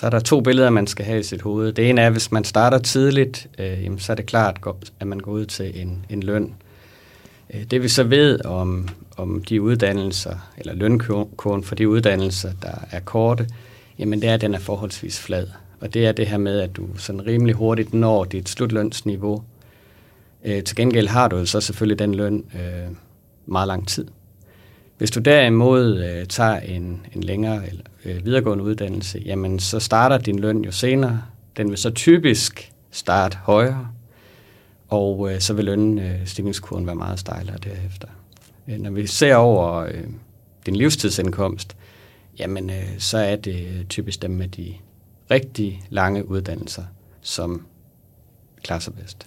så er der to billeder, man skal have i sit hoved. Det ene er, hvis man starter tidligt, øh, jamen, så er det klart, at man går ud til en, en løn. Øh, det vi så ved om, om de uddannelser, eller lønkurven for de uddannelser, der er korte, jamen det er, at den er forholdsvis flad. Og det er det her med, at du sådan rimelig hurtigt når dit slutlønsniveau. Øh, til gengæld har du så selvfølgelig den løn øh, meget lang tid. Hvis du derimod øh, tager en, en længere eller, øh, videregående uddannelse, jamen så starter din løn jo senere. Den vil så typisk starte højere, og øh, så vil lønstigningskurven øh, være meget stejlere derefter. Øh, når vi ser over øh, din livstidsindkomst, jamen øh, så er det øh, typisk dem med de rigtig lange uddannelser, som klarer sig bedst.